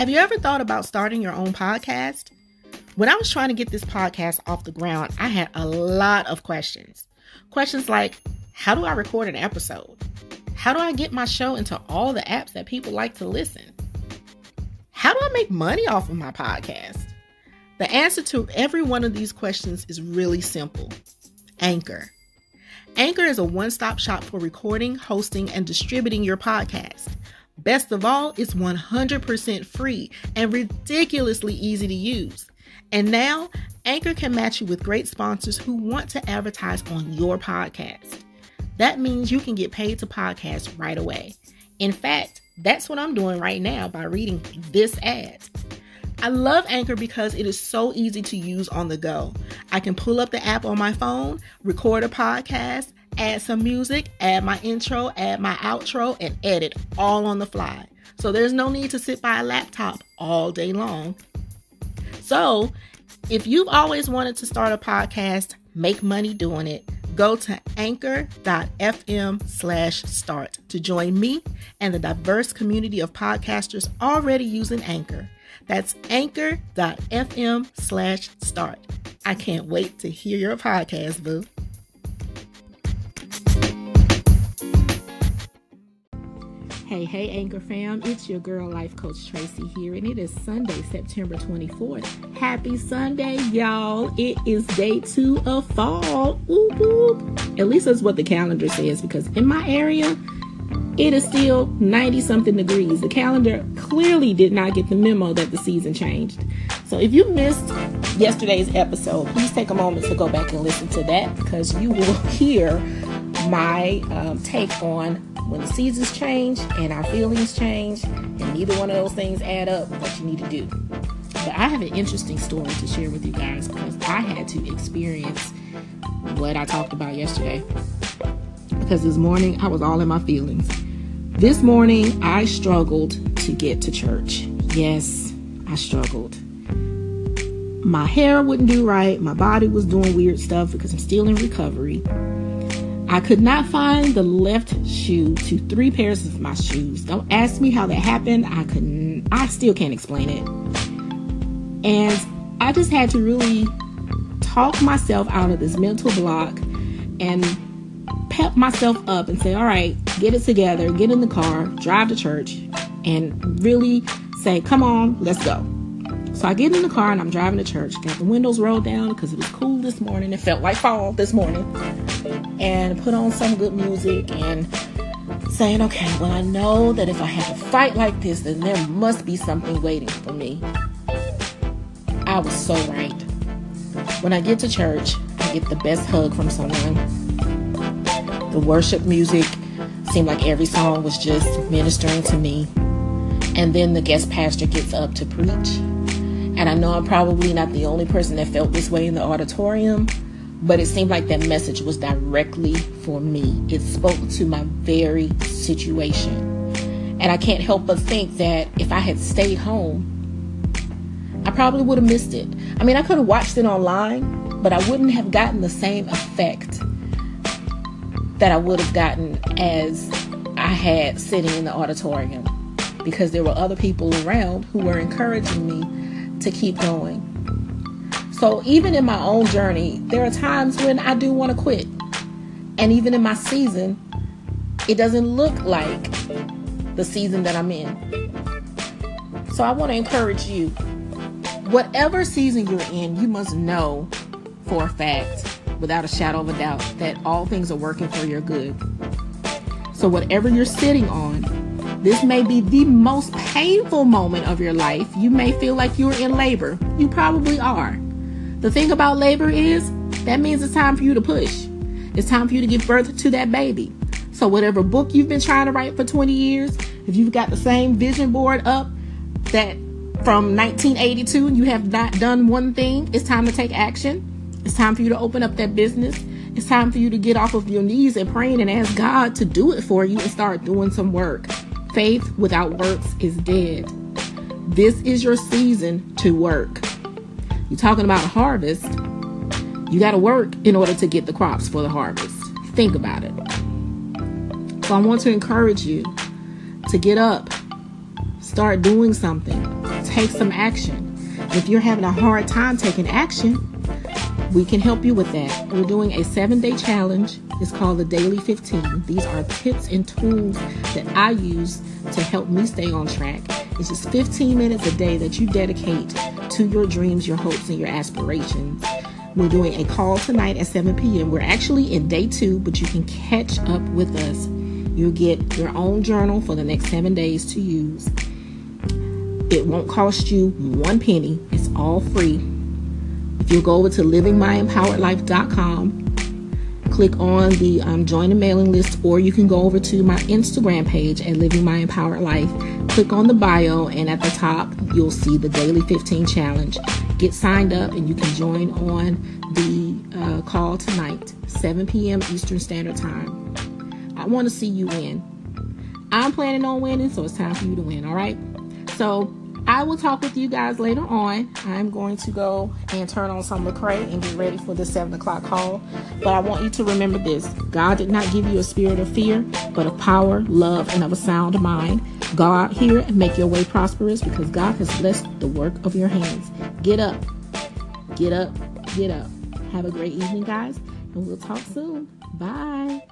Have you ever thought about starting your own podcast? When I was trying to get this podcast off the ground, I had a lot of questions. Questions like How do I record an episode? How do I get my show into all the apps that people like to listen? How do I make money off of my podcast? The answer to every one of these questions is really simple Anchor. Anchor is a one stop shop for recording, hosting, and distributing your podcast. Best of all, it's 100% free and ridiculously easy to use. And now, Anchor can match you with great sponsors who want to advertise on your podcast. That means you can get paid to podcast right away. In fact, that's what I'm doing right now by reading this ad. I love Anchor because it is so easy to use on the go. I can pull up the app on my phone, record a podcast, add some music, add my intro, add my outro, and edit all on the fly. So there's no need to sit by a laptop all day long. So if you've always wanted to start a podcast, make money doing it, go to anchor.fm slash start to join me and the diverse community of podcasters already using Anchor. That's anchor.fm slash start. I can't wait to hear your podcast, boo. Hey, hey, Anchor fam, it's your girl, Life Coach Tracey here, and it is Sunday, September 24th. Happy Sunday, y'all. It is day two of fall. At least that's what the calendar says, because in my area, it is still 90 something degrees. The calendar clearly did not get the memo that the season changed. So if you missed yesterday's episode, please take a moment to go back and listen to that because you will hear my um, take on when the seasons change and our feelings change, and neither one of those things add up, what you need to do. But I have an interesting story to share with you guys because I had to experience what I talked about yesterday. Because this morning I was all in my feelings. This morning I struggled to get to church. Yes, I struggled. My hair wouldn't do right. My body was doing weird stuff because I'm still in recovery. I could not find the left shoe to three pairs of my shoes. Don't ask me how that happened. I couldn't, I still can't explain it. And I just had to really talk myself out of this mental block and pep myself up and say, all right, get it together, get in the car, drive to church, and really say, come on, let's go. So I get in the car and I'm driving to church. Got the windows rolled down because it was cool this morning. It felt like fall this morning. And put on some good music and saying, okay, well, I know that if I have to fight like this, then there must be something waiting for me. I was so right. When I get to church, I get the best hug from someone. The worship music seemed like every song was just ministering to me. And then the guest pastor gets up to preach. And I know I'm probably not the only person that felt this way in the auditorium, but it seemed like that message was directly for me. It spoke to my very situation. And I can't help but think that if I had stayed home, I probably would have missed it. I mean, I could have watched it online, but I wouldn't have gotten the same effect that I would have gotten as I had sitting in the auditorium because there were other people around who were encouraging me to keep going. So even in my own journey, there are times when I do want to quit. And even in my season, it doesn't look like the season that I'm in. So I want to encourage you whatever season you're in, you must know for a fact, without a shadow of a doubt, that all things are working for your good. So whatever you're sitting on, this may be the most painful moment of your life. You may feel like you're in labor. You probably are. The thing about labor is that means it's time for you to push. It's time for you to give birth to that baby. So, whatever book you've been trying to write for 20 years, if you've got the same vision board up that from 1982 and you have not done one thing, it's time to take action. It's time for you to open up that business. It's time for you to get off of your knees and praying and ask God to do it for you and start doing some work. Faith without works is dead. This is your season to work. You're talking about harvest. You got to work in order to get the crops for the harvest. Think about it. So I want to encourage you to get up, start doing something. take some action. If you're having a hard time taking action, we can help you with that. We're doing a seven day challenge. It's called the Daily 15. These are tips and tools that I use to help me stay on track. It's just 15 minutes a day that you dedicate to your dreams, your hopes, and your aspirations. We're doing a call tonight at 7 p.m. We're actually in day two, but you can catch up with us. You'll get your own journal for the next seven days to use. It won't cost you one penny, it's all free. If you go over to livingmyempoweredlife.com, click on the um, join the mailing list, or you can go over to my Instagram page at Living My Empowered Life. Click on the bio, and at the top, you'll see the Daily 15 Challenge. Get signed up, and you can join on the uh, call tonight, 7 p.m. Eastern Standard Time. I want to see you win. I'm planning on winning, so it's time for you to win, all right? So, I will talk with you guys later on. I'm going to go and turn on some Lecrae and get ready for the 7 o'clock call. But I want you to remember this God did not give you a spirit of fear, but of power, love, and of a sound mind. Go out here and make your way prosperous because God has blessed the work of your hands. Get up, get up, get up. Have a great evening, guys, and we'll talk soon. Bye.